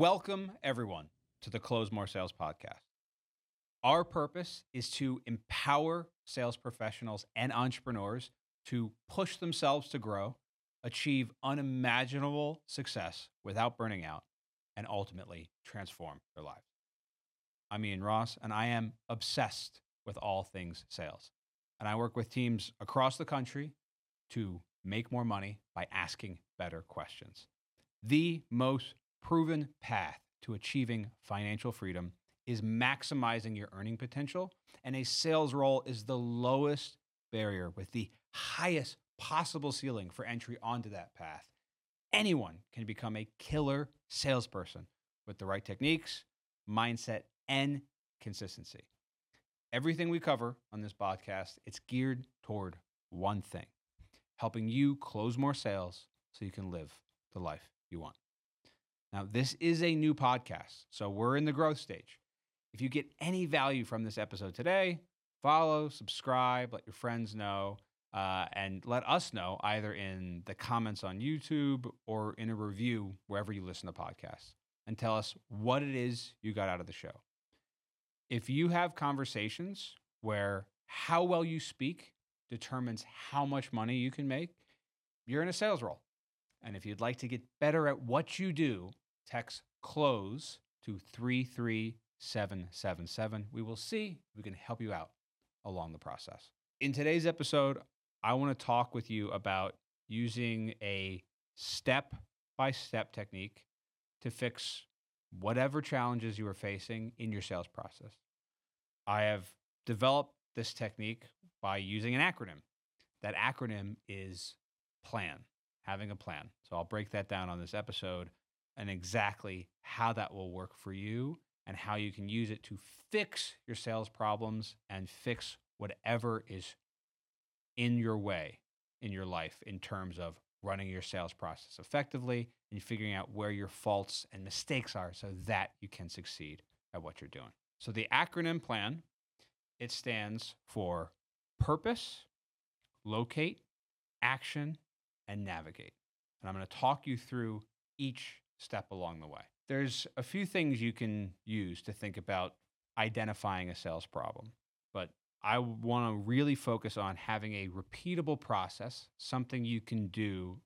Welcome, everyone, to the Close More Sales podcast. Our purpose is to empower sales professionals and entrepreneurs to push themselves to grow, achieve unimaginable success without burning out, and ultimately transform their lives. I'm Ian Ross, and I am obsessed with all things sales. And I work with teams across the country to make more money by asking better questions. The most proven path to achieving financial freedom is maximizing your earning potential, and a sales role is the lowest barrier with the highest possible ceiling for entry onto that path. Anyone can become a killer salesperson with the right techniques, mindset, and consistency. Everything we cover on this podcast, it's geared toward one thing, helping you close more sales so you can live the life you want. Now, this is a new podcast, so we're in the growth stage. If you get any value from this episode today, follow, subscribe, let your friends know, uh, and let us know either in the comments on YouTube or in a review wherever you listen to podcasts and tell us what it is you got out of the show. If you have conversations where how well you speak determines how much money you can make, you're in a sales role. And if you'd like to get better at what you do, text close to 33777. We will see we can help you out along the process. In today's episode, I want to talk with you about using a step by step technique to fix whatever challenges you are facing in your sales process. I have developed this technique by using an acronym. That acronym is PLAN, having a plan. So I'll break that down on this episode and exactly how that will work for you and how you can use it to fix your sales problems and fix whatever is in your way in your life in terms of running your sales process effectively and figuring out where your faults and mistakes are so that you can succeed at what you're doing. So the acronym plan it stands for purpose, locate, action, and navigate. And I'm going to talk you through each step along the way. There's a few things you can use to think about identifying a sales problem, but I want to really focus on having a repeatable process, something you can do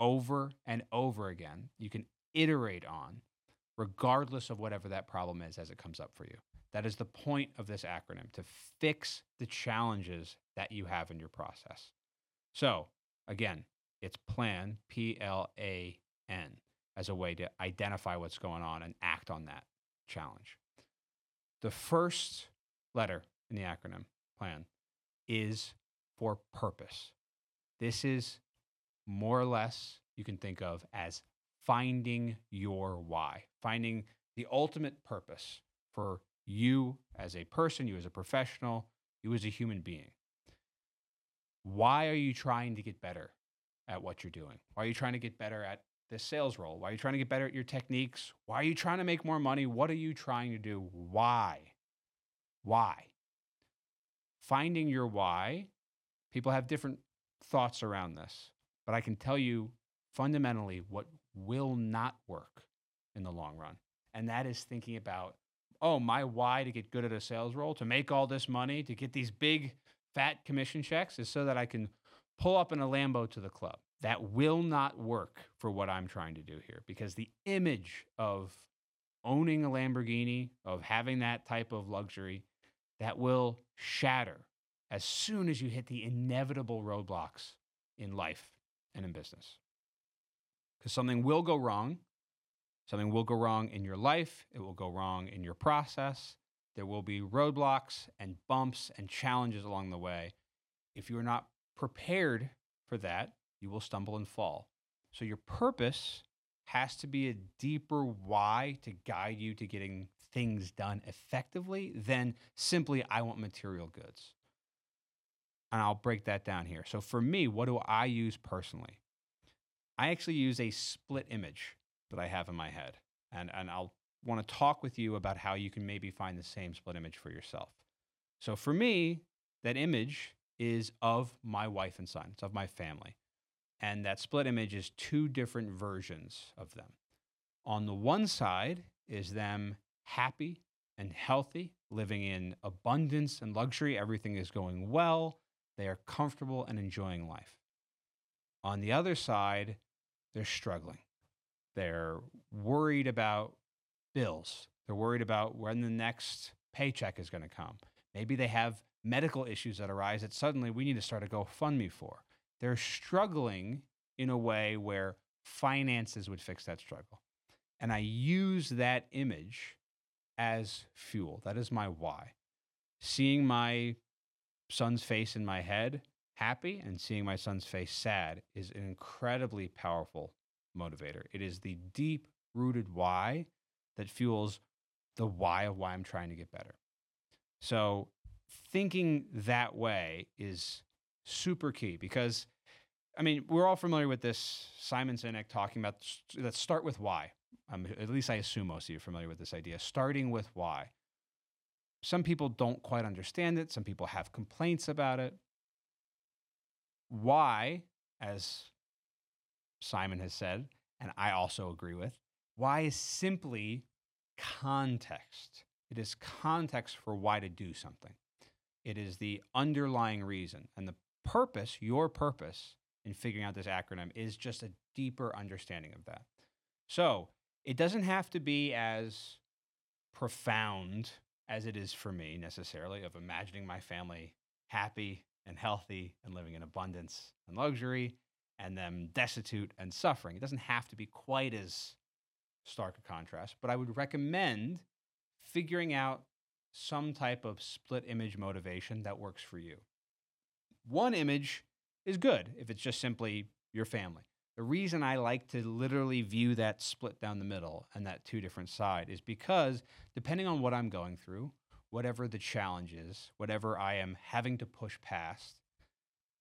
over and over again. You can iterate on, regardless of whatever that problem is as it comes up for you. That is the point of this acronym to fix the challenges that you have in your process. So, again, it's plan, P L A N as a way to identify what's going on and act on that challenge. The first letter in the acronym plan is for purpose. This is more or less you can think of as finding your why, finding the ultimate purpose for you as a person, you as a professional, you as a human being. Why are you trying to get better at what you're doing? Why are you trying to get better at this sales role? Why are you trying to get better at your techniques? Why are you trying to make more money? What are you trying to do? Why? Why? Finding your why, people have different thoughts around this, but I can tell you fundamentally what will not work in the long run. And that is thinking about, oh, my why to get good at a sales role, to make all this money, to get these big fat commission checks is so that I can pull up in a Lambo to the club that will not work for what I'm trying to do here because the image of owning a Lamborghini, of having that type of luxury, that will shatter as soon as you hit the inevitable roadblocks in life and in business. Because something will go wrong. Something will go wrong in your life. It will go wrong in your process. There will be roadblocks and bumps and challenges along the way. If you are not prepared for that, you will stumble and fall. So your purpose has to be a deeper why to guide you to getting things done effectively than simply, I want material goods. And I'll break that down here. So for me, what do I use personally? I actually use a split image that I have in my head. And, and I'll want to talk with you about how you can maybe find the same split image for yourself. So for me, that image is of my wife and son, it's of my family. And that split image is two different versions of them. On the one side is them happy and healthy, living in abundance and luxury. Everything is going well. They are comfortable and enjoying life. On the other side, they're struggling. They're worried about bills. They're worried about when the next paycheck is going to come. Maybe they have medical issues that arise that suddenly we need to start a GoFundMe for. They're struggling in a way where finances would fix that struggle. And I use that image as fuel. That is my why. Seeing my son's face in my head happy and seeing my son's face sad is an incredibly powerful motivator. It is the deep rooted why that fuels the why of why I'm trying to get better. So, thinking that way is super key because, I mean, we're all familiar with this Simon Sinek talking about let's start with why. Um, at least I assume most of you are familiar with this idea, starting with why. Some people don't quite understand it, some people have complaints about it. Why, as Simon has said, and I also agree with, why is simply context. It is context for why to do something. It is the underlying reason. And the purpose, your purpose in figuring out this acronym, is just a deeper understanding of that. So it doesn't have to be as profound as it is for me necessarily of imagining my family happy and healthy and living in abundance and luxury and them destitute and suffering. It doesn't have to be quite as stark a contrast, but I would recommend figuring out some type of split image motivation that works for you. One image is good if it's just simply your family. The reason I like to literally view that split down the middle and that two different side is because depending on what I'm going through, whatever the challenge is, whatever I am having to push past,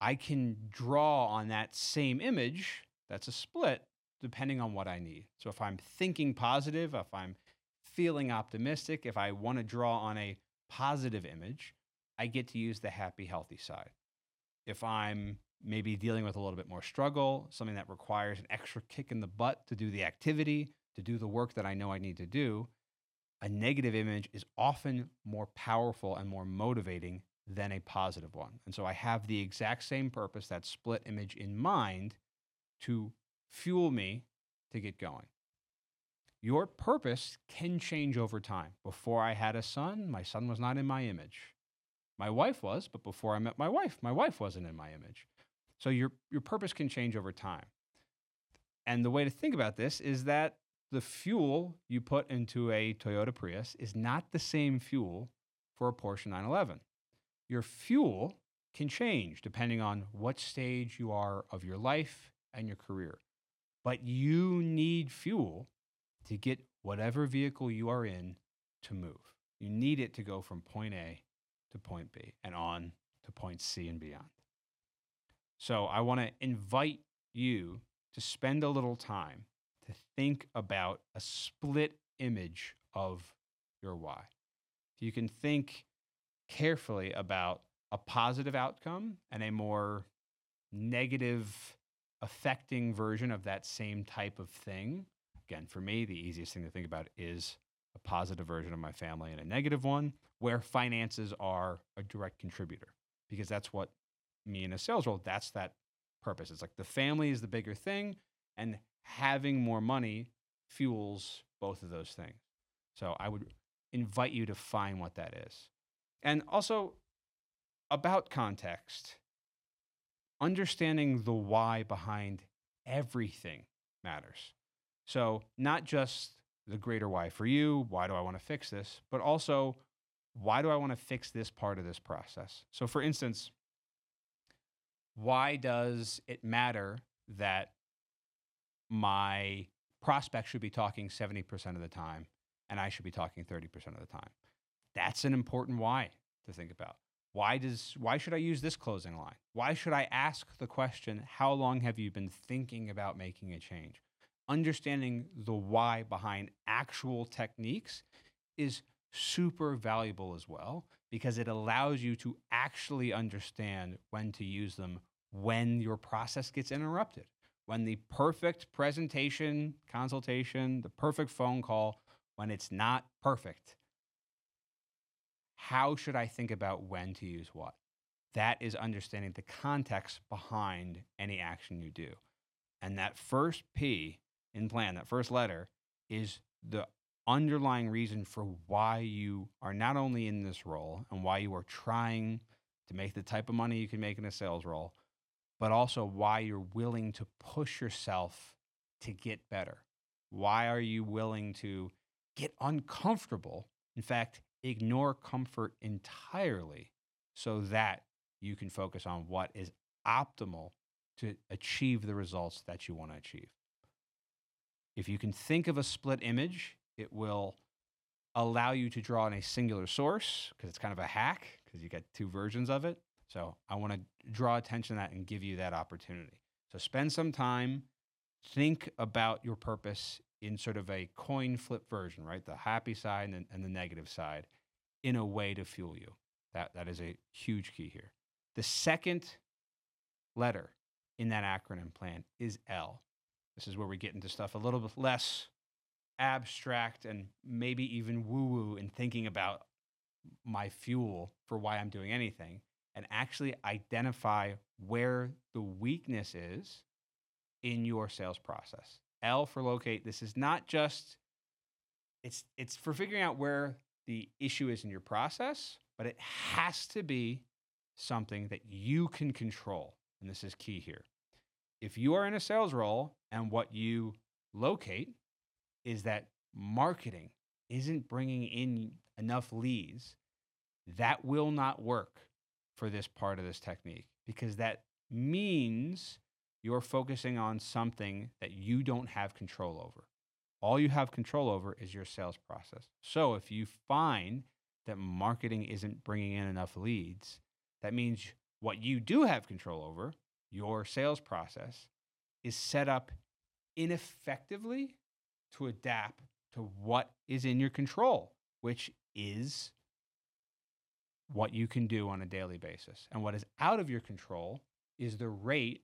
I can draw on that same image that's a split depending on what I need. So if I'm thinking positive, if I'm feeling optimistic, if I want to draw on a positive image, I get to use the happy, healthy side. If I'm maybe dealing with a little bit more struggle, something that requires an extra kick in the butt to do the activity, to do the work that I know I need to do, a negative image is often more powerful and more motivating than a positive one. And so I have the exact same purpose, that split image in mind to fuel me to get going. Your purpose can change over time. Before I had a son, my son was not in my image. My wife was, but before I met my wife, my wife wasn't in my image. So your, your purpose can change over time. And the way to think about this is that the fuel you put into a Toyota Prius is not the same fuel for a Porsche 911. Your fuel can change depending on what stage you are of your life and your career. But you need fuel to get whatever vehicle you are in to move. You need it to go from point A to point B and on to point C and beyond. So I want to invite you to spend a little time to think about a split image of your why. If you can think carefully about a positive outcome and a more negative affecting version of that same type of thing. Again, for me, the easiest thing to think about is a positive version of my family and a negative one, where finances are a direct contributor, because that's what me in a sales role, that's that purpose. It's like the family is the bigger thing, and having more money fuels both of those things. So I would invite you to find what that is. And also about context, understanding the why behind everything matters. So, not just the greater why for you, why do I want to fix this, but also why do I want to fix this part of this process? So, for instance, why does it matter that my prospect should be talking 70% of the time and I should be talking 30% of the time? That's an important why to think about. Why does why should I use this closing line? Why should I ask the question, how long have you been thinking about making a change? Understanding the why behind actual techniques is super valuable as well because it allows you to actually understand when to use them when your process gets interrupted, when the perfect presentation, consultation, the perfect phone call, when it's not perfect, how should I think about when to use what? That is understanding the context behind any action you do. And that first P in plan, that first letter, is the underlying reason for why you are not only in this role and why you are trying to make the type of money you can make in a sales role, but also why you're willing to push yourself to get better. Why are you willing to get uncomfortable? In fact, ignore comfort entirely so that you can focus on what is optimal to achieve the results that you want to achieve. If you can think of a split image, it will allow you to draw in a singular source because it's kind of a hack because you get two versions of it. So I want to draw attention to that and give you that opportunity. So spend some time, think about your purpose in sort of a coin flip version, right? The happy side and, and the negative side in a way to fuel you. That, that is a huge key here. The second letter in that acronym plan is L. This is where we get into stuff a little bit less abstract and maybe even woo woo in thinking about my fuel for why I'm doing anything and actually identify where the weakness is in your sales process. L for locate. This is not just it's it's for figuring out where the issue is in your process, but it has to be something that you can control. And this is key here. If you are in a sales role and what you locate is that marketing isn't bringing in enough leads, that will not work for this part of this technique because that means you're focusing on something that you don't have control over. All you have control over is your sales process. So if you find that marketing isn't bringing in enough leads, that means what you do have control over, your sales process, is set up ineffectively to adapt to what is in your control, which is what you can do on a daily basis. And what is out of your control is the rate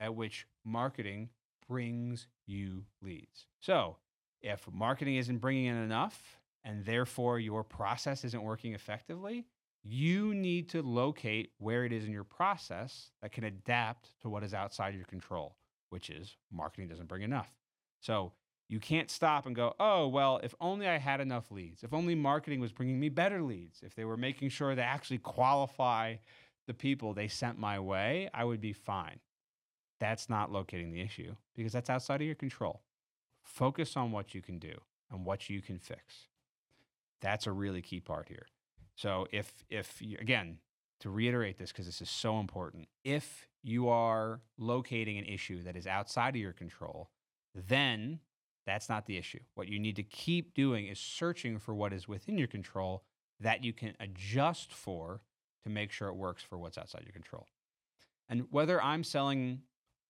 at which marketing brings you leads. So, if marketing isn't bringing in enough and therefore your process isn't working effectively, you need to locate where it is in your process that can adapt to what is outside your control, which is marketing doesn't bring enough. So, you can't stop and go, oh, well, if only I had enough leads, if only marketing was bringing me better leads, if they were making sure they actually qualify the people they sent my way, I would be fine. That's not locating the issue because that's outside of your control. Focus on what you can do and what you can fix. That's a really key part here. So if if you, again, to reiterate this because this is so important, if you are locating an issue that is outside of your control, then that's not the issue. What you need to keep doing is searching for what is within your control that you can adjust for to make sure it works for what's outside your control. And whether I'm selling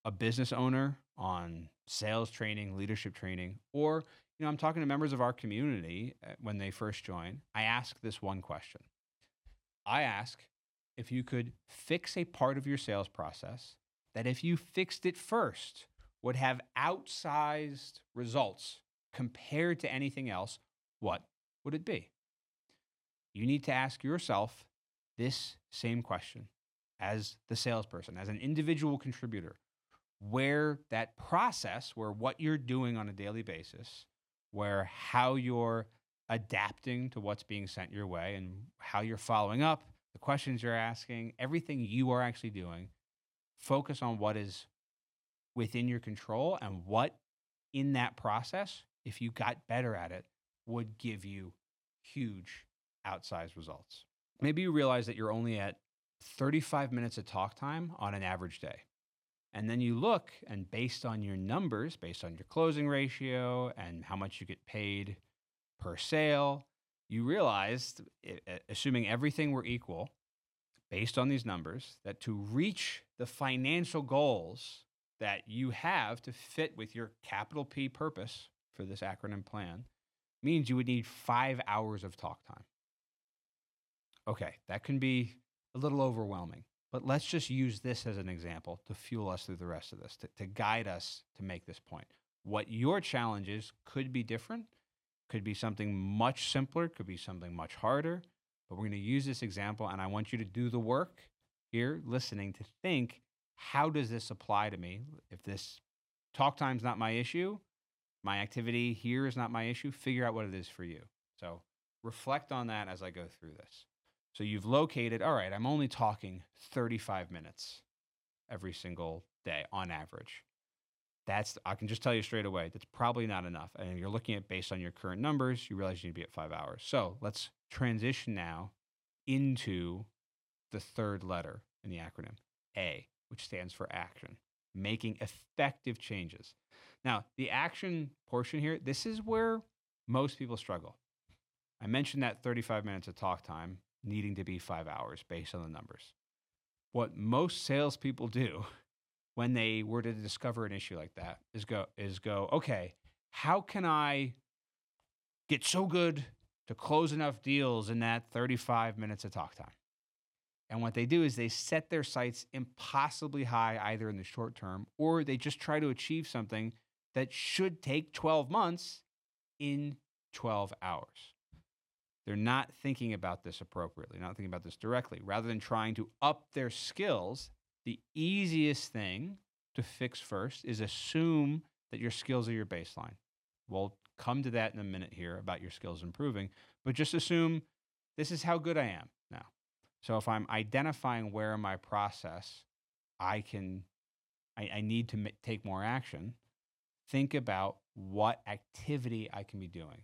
a business owner on sales training, leadership training, or you know, I'm talking to members of our community uh, when they first join, I ask this one question. I ask if you could fix a part of your sales process that if you fixed it first, would have outsized results compared to anything else, what would it be? You need to ask yourself this same question as the salesperson, as an individual contributor, where that process, where what you're doing on a daily basis, where how you're adapting to what's being sent your way and how you're following up, the questions you're asking, everything you are actually doing, focus on what is within your control and what in that process, if you got better at it, would give you huge outsized results. Maybe you realize that you're only at 35 minutes of talk time on an average day. And then you look, and based on your numbers, based on your closing ratio and how much you get paid per sale, you realize, assuming everything were equal, based on these numbers, that to reach the financial goals that you have to fit with your capital P purpose for this acronym plan means you would need five hours of talk time. Okay, that can be a little overwhelming. But let's just use this as an example to fuel us through the rest of this, to, to guide us to make this point. What your challenge is could be different, could be something much simpler, could be something much harder. But we're going to use this example, and I want you to do the work here, listening, to think how does this apply to me? If this talk time's not my issue, my activity here is not my issue, figure out what it is for you. So reflect on that as I go through this. So you've located, all right, I'm only talking 35 minutes every single day on average. That's, I can just tell you straight away, that's probably not enough. And you're looking at based on your current numbers, you realize you need to be at five hours. So let's transition now into the third letter in the acronym, A, which stands for action, making effective changes. Now, the action portion here, this is where most people struggle. I mentioned that 35 minutes of talk time needing to be five hours based on the numbers. What most salespeople do when they were to discover an issue like that is go is go, okay, how can I get so good to close enough deals in that 35 minutes of talk time? And what they do is they set their sights impossibly high, either in the short term or they just try to achieve something that should take 12 months in 12 hours. They're not thinking about this appropriately, not thinking about this directly. Rather than trying to up their skills, the easiest thing to fix first is assume that your skills are your baseline. We'll come to that in a minute here about your skills improving, but just assume this is how good I am. So if I'm identifying where in my process I can, I, I need to m- take more action, think about what activity I can be doing.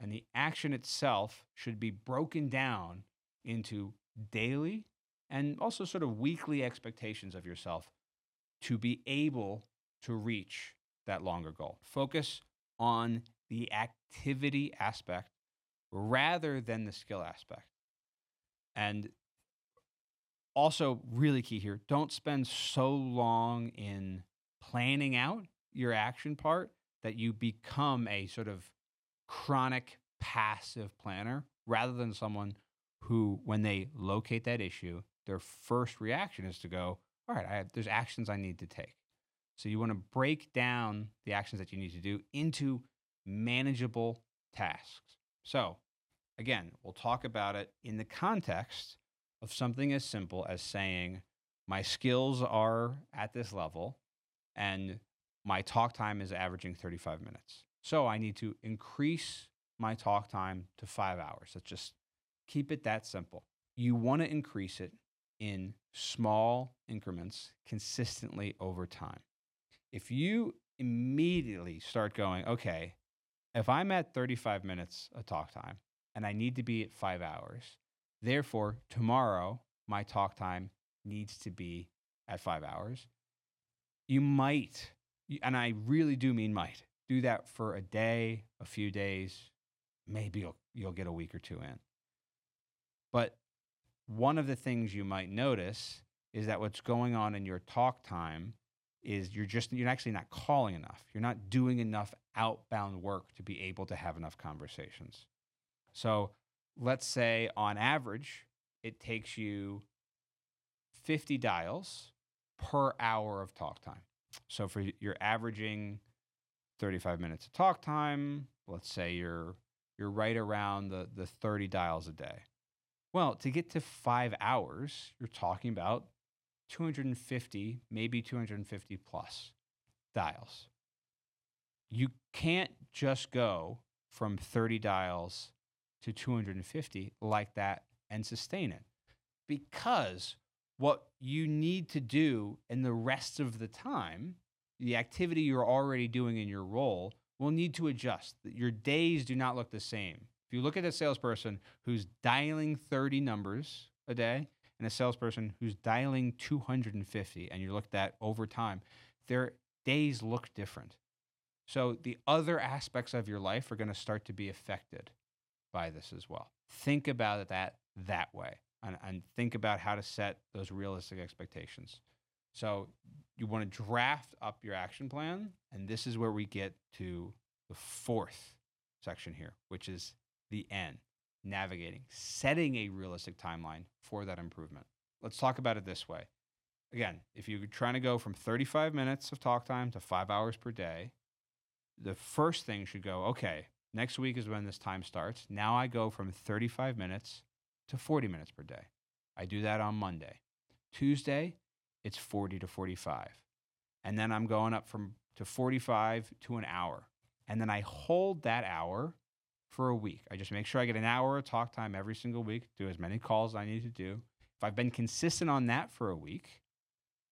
And the action itself should be broken down into daily and also sort of weekly expectations of yourself to be able to reach that longer goal. Focus on the activity aspect rather than the skill aspect. And also, really key here don't spend so long in planning out your action part that you become a sort of chronic passive planner rather than someone who, when they locate that issue, their first reaction is to go, all right, have, there's actions I need to take. So you want to break down the actions that you need to do into manageable tasks. So again, we'll talk about it in the context of something as simple as saying, my skills are at this level and my talk time is averaging 35 minutes. So I need to increase my talk time to five hours. Let's just keep it that simple. You want to increase it in small increments consistently over time. If you immediately start going, okay, if I'm at 35 minutes of talk time and I need to be at five hours, therefore, tomorrow my talk time needs to be at five hours, you might, and I really do mean might, do that for a day, a few days, maybe you'll, you'll get a week or two in. But one of the things you might notice is that what's going on in your talk time is you're just you're actually not calling enough. You're not doing enough outbound work to be able to have enough conversations. So, let's say on average it takes you 50 dials per hour of talk time. So for you're averaging 35 minutes of talk time, let's say you're you're right around the the 30 dials a day. Well, to get to five hours, you're talking about 250, maybe 250 plus dials. You can't just go from 30 dials to 250 like that and sustain it because what you need to do in the rest of the time, the activity you're already doing in your role, will need to adjust. Your days do not look the same If you look at a salesperson who's dialing 30 numbers a day and a salesperson who's dialing 250 and you look at over time, their days look different. So the other aspects of your life are going to start to be affected by this as well. Think about it that that way and, and think about how to set those realistic expectations. So you want to draft up your action plan, and this is where we get to the fourth section here, which is the N, navigating, setting a realistic timeline for that improvement. let's talk about it this way. Again, if you're trying to go from 35 minutes of talk time to five hours per day, the first thing should go, okay, next week is when this time starts. Now I go from 35 minutes to 40 minutes per day. I do that on Monday. Tuesday, it's 40 to 45. And then I'm going up from to 45 to an hour. And then I hold that hour for a week. I just make sure I get an hour of talk time every single week, do as many calls as I need to do. If I've been consistent on that for a week,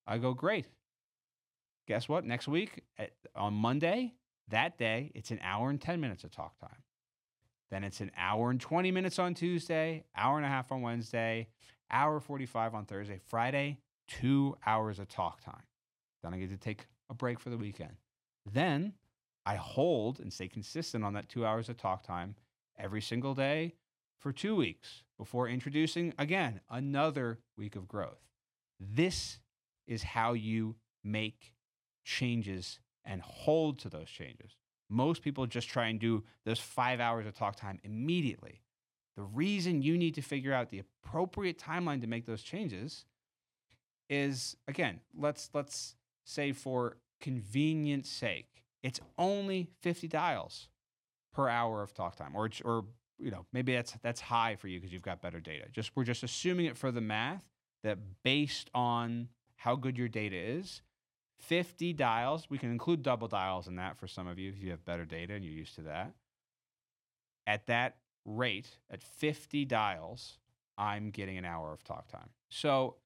I go, great. Guess what? Next week at, on Monday, that day, it's an hour and 10 minutes of talk time. Then it's an hour and 20 minutes on Tuesday, hour and a half on Wednesday, hour 45 on Thursday. Friday, two hours of talk time. Then I get to take a break for the weekend. Then I hold and stay consistent on that two hours of talk time every single day for two weeks before introducing again another week of growth. This is how you make changes and hold to those changes. Most people just try and do those five hours of talk time immediately. The reason you need to figure out the appropriate timeline to make those changes is again, let's let's say for convenience sake, it's only 50 dials per hour of talk time or or you know maybe that's that's high for you because you've got better data just we're just assuming it for the math that based on how good your data is 50 dials. We can include double dials in that for some of you if you have better data and you're used to that. At that rate at 50 dials i'm getting an hour of talk time. So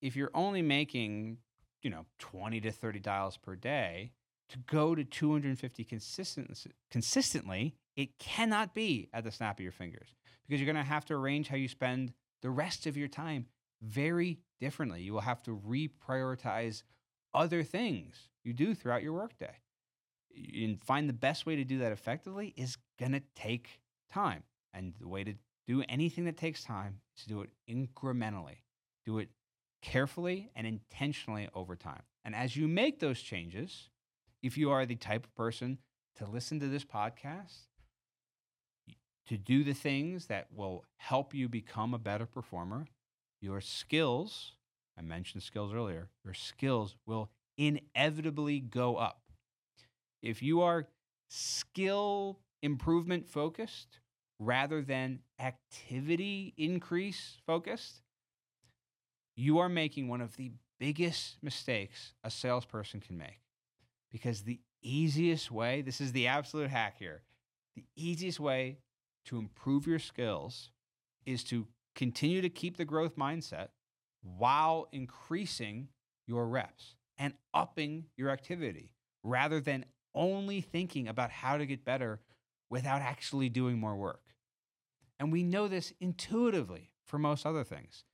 if you're only making you know 20 to 30 dials per day to go to 250 consistent, consistently, it cannot be at the snap of your fingers because you're going to have to arrange how you spend the rest of your time very differently. You will have to reprioritize other things you do throughout your workday. And find the best way to do that effectively is going to take time. And the way to do anything that takes time is to do it incrementally. Do it carefully and intentionally over time. And as you make those changes, if you are the type of person to listen to this podcast, to do the things that will help you become a better performer, your skills, I mentioned skills earlier, your skills will inevitably go up. If you are skill improvement focused rather than activity increase focused, you are making one of the biggest mistakes a salesperson can make. Because the easiest way, this is the absolute hack here, the easiest way to improve your skills is to continue to keep the growth mindset while increasing your reps and upping your activity rather than only thinking about how to get better without actually doing more work. And we know this intuitively for most other things.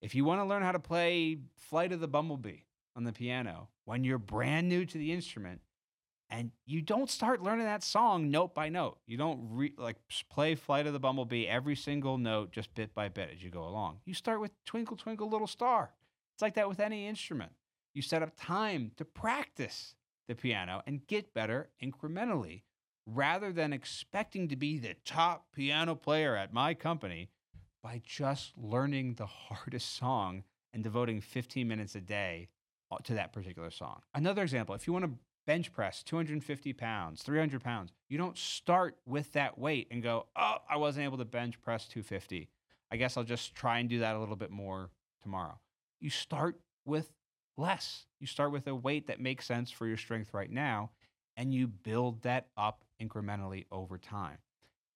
If you want to learn how to play Flight of the Bumblebee on the piano when you're brand new to the instrument, and you don't start learning that song note by note. You don't re- like play Flight of the Bumblebee every single note just bit by bit as you go along. You start with Twinkle Twinkle Little Star. It's like that with any instrument. You set up time to practice the piano and get better incrementally rather than expecting to be the top piano player at my company by just learning the hardest song and devoting 15 minutes a day to that particular song. Another example, if you want to bench press 250 pounds, 300 pounds, you don't start with that weight and go, oh, I wasn't able to bench press 250. I guess I'll just try and do that a little bit more tomorrow. You start with less. You start with a weight that makes sense for your strength right now, and you build that up incrementally over time.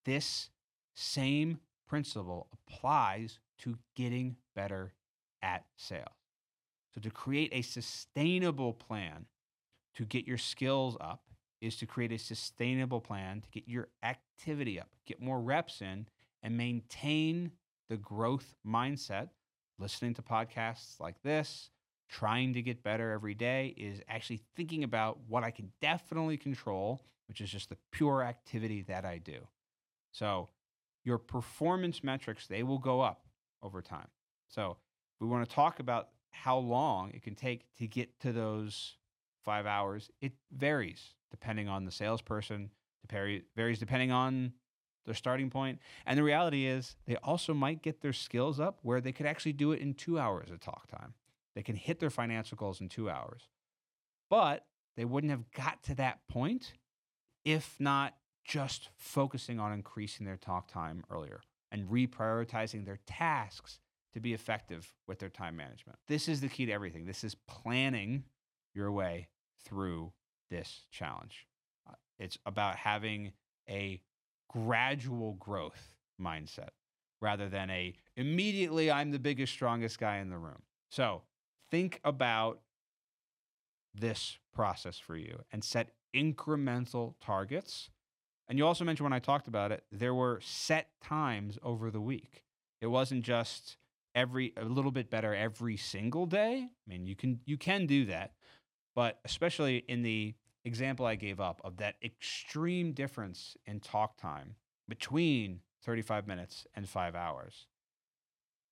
This same principle applies to getting better at sales. So, to create a sustainable plan to get your skills up is to create a sustainable plan to get your activity up, get more reps in, and maintain the growth mindset. Listening to podcasts like this, trying to get better every day is actually thinking about what I can definitely control, which is just the pure activity that I do. So, your performance metrics, they will go up over time. So, we want to talk about how long it can take to get to those five hours. It varies depending on the salesperson. Varies depending on their starting point. And the reality is, they also might get their skills up where they could actually do it in two hours of talk time. They can hit their financial goals in two hours. But they wouldn't have got to that point if not just focusing on increasing their talk time earlier and reprioritizing their tasks to be effective with their time management. This is the key to everything. This is planning your way through this challenge. Uh, it's about having a gradual growth mindset rather than a immediately I'm the biggest, strongest guy in the room. So think about this process for you and set incremental targets. And you also mentioned when I talked about it, there were set times over the week. It wasn't just every a little bit better every single day. I mean, you can you can do that, but especially in the example I gave up of that extreme difference in talk time between 35 minutes and 5 hours.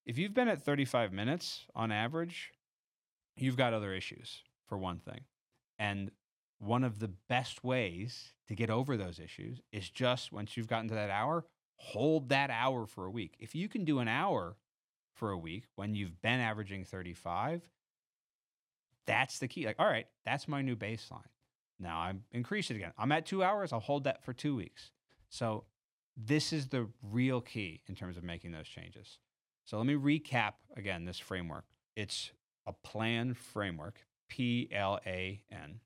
If you've been at 35 minutes on average, you've got other issues for one thing. And one of the best ways to get over those issues is just once you've gotten to that hour, hold that hour for a week. If you can do an hour for a week when you've been averaging 35, that's the key. Like, all right, that's my new baseline. Now I'm increase it again. I'm at two hours. I'll hold that for two weeks. So this is the real key in terms of making those changes. So let me recap again this framework. It's a plan framework, P L A N.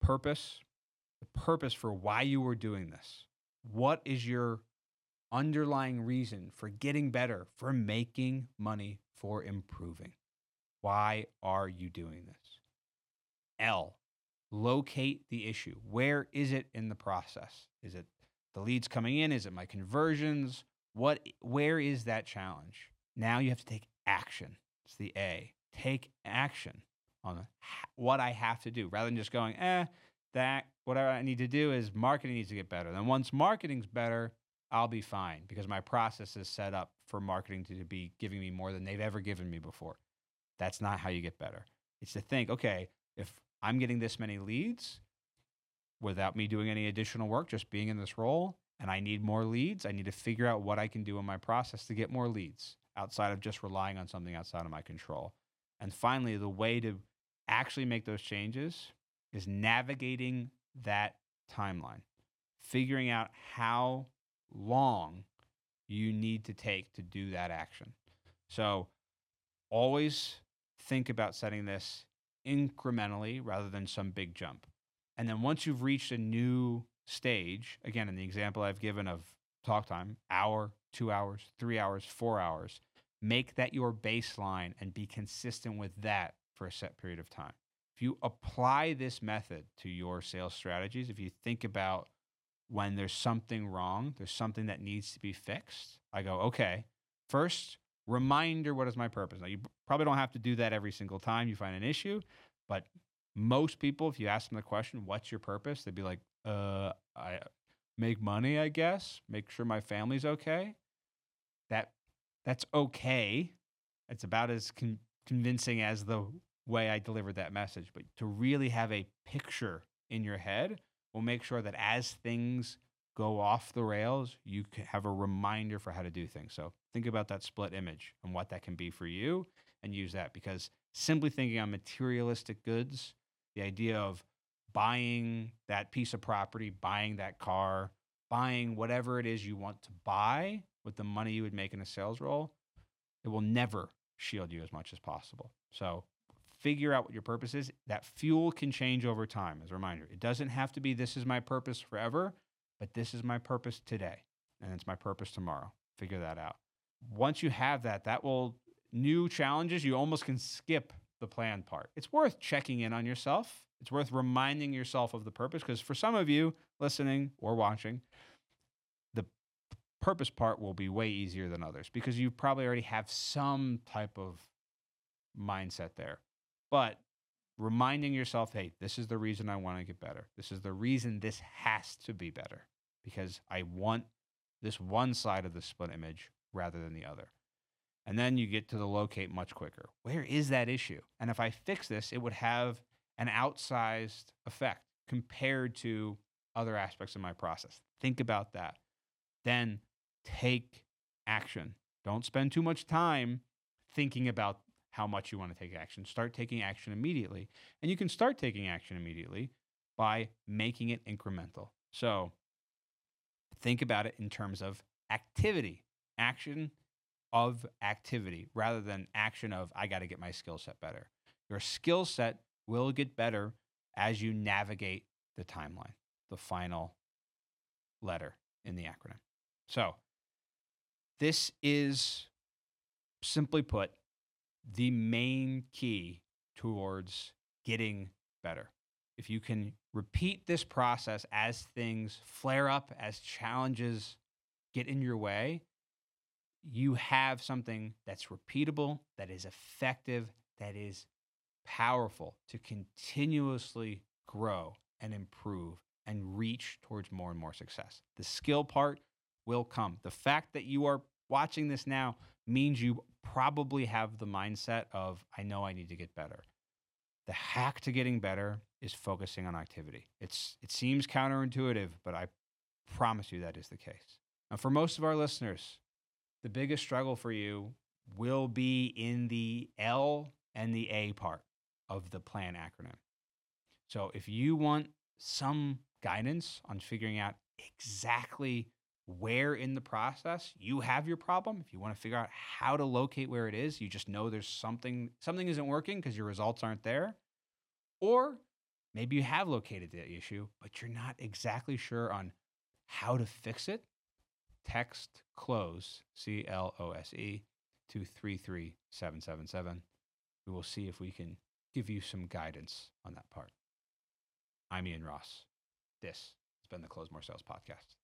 Purpose, the purpose for why you were doing this. What is your underlying reason for getting better, for making money, for improving? Why are you doing this? L, locate the issue. Where is it in the process? Is it the leads coming in? Is it my conversions? What where is that challenge? Now you have to take action. It's the A. Take action on what I have to do rather than just going, eh, that whatever I need to do is marketing needs to get better. Then once marketing's better, I'll be fine because my process is set up for marketing to be giving me more than they've ever given me before. That's not how you get better. It's to think, okay, if I'm getting this many leads without me doing any additional work, just being in this role, and I need more leads, I need to figure out what I can do in my process to get more leads outside of just relying on something outside of my control. And finally, the way to actually make those changes is navigating that timeline, figuring out how long you need to take to do that action. So always think about setting this incrementally rather than some big jump. And then once you've reached a new stage, again, in the example I've given of talk time, hour, two hours, three hours, four hours, make that your baseline and be consistent with that for a set period of time. If you apply this method to your sales strategies, if you think about when there's something wrong, there's something that needs to be fixed, I go, okay, first, reminder what is my purpose? Now, you probably don't have to do that every single time you find an issue, but most people, if you ask them the question, what's your purpose? They'd be like, uh, I make money, I guess, make sure my family's okay. That that's okay. It's about as con- convincing as the way I delivered that message. But to really have a picture in your head will make sure that as things go off the rails, you have a reminder for how to do things. So think about that split image and what that can be for you and use that because simply thinking on materialistic goods, the idea of buying that piece of property, buying that car, buying whatever it is you want to buy with the money you would make in a sales role, it will never shield you as much as possible. So figure out what your purpose is. That fuel can change over time, as a reminder. It doesn't have to be this is my purpose forever, but this is my purpose today, and it's my purpose tomorrow. Figure that out. Once you have that, that will new challenges, you almost can skip the plan part. It's worth checking in on yourself. It's worth reminding yourself of the purpose because for some of you listening or watching, the purpose part will be way easier than others because you probably already have some type of mindset there. But reminding yourself, hey, this is the reason I want to get better. This is the reason this has to be better because I want this one side of the split image rather than the other. And then you get to the locate much quicker. Where is that issue? And if I fix this, it would have an outsized effect compared to other aspects of my process. Think about that. then take action. Don't spend too much time thinking about how much you want to take action. Start taking action immediately. And you can start taking action immediately by making it incremental. So think about it in terms of activity, action of activity, rather than action of, I got to get my skill set better. Your skill set will get better as you navigate the timeline, the final letter in the acronym. So, this is simply put the main key towards getting better. If you can repeat this process as things flare up, as challenges get in your way, you have something that's repeatable, that is effective, that is powerful to continuously grow and improve and reach towards more and more success. The skill part will come. The fact that you are watching this now means you probably have the mindset of, I know I need to get better. The hack to getting better is focusing on activity. It's, it seems counterintuitive, but I promise you that is the case. And for most of our listeners, the biggest struggle for you will be in the L and the A part of the plan acronym. So if you want some guidance on figuring out exactly where in the process you have your problem, if you want to figure out how to locate where it is, you just know there's something something isn't working because your results aren't there, or maybe you have located the issue but you're not exactly sure on how to fix it, text close C L O S E to 33777. We will see if we can give you some guidance on that part. I'm Ian Ross. This has been the Close More Sales Podcast.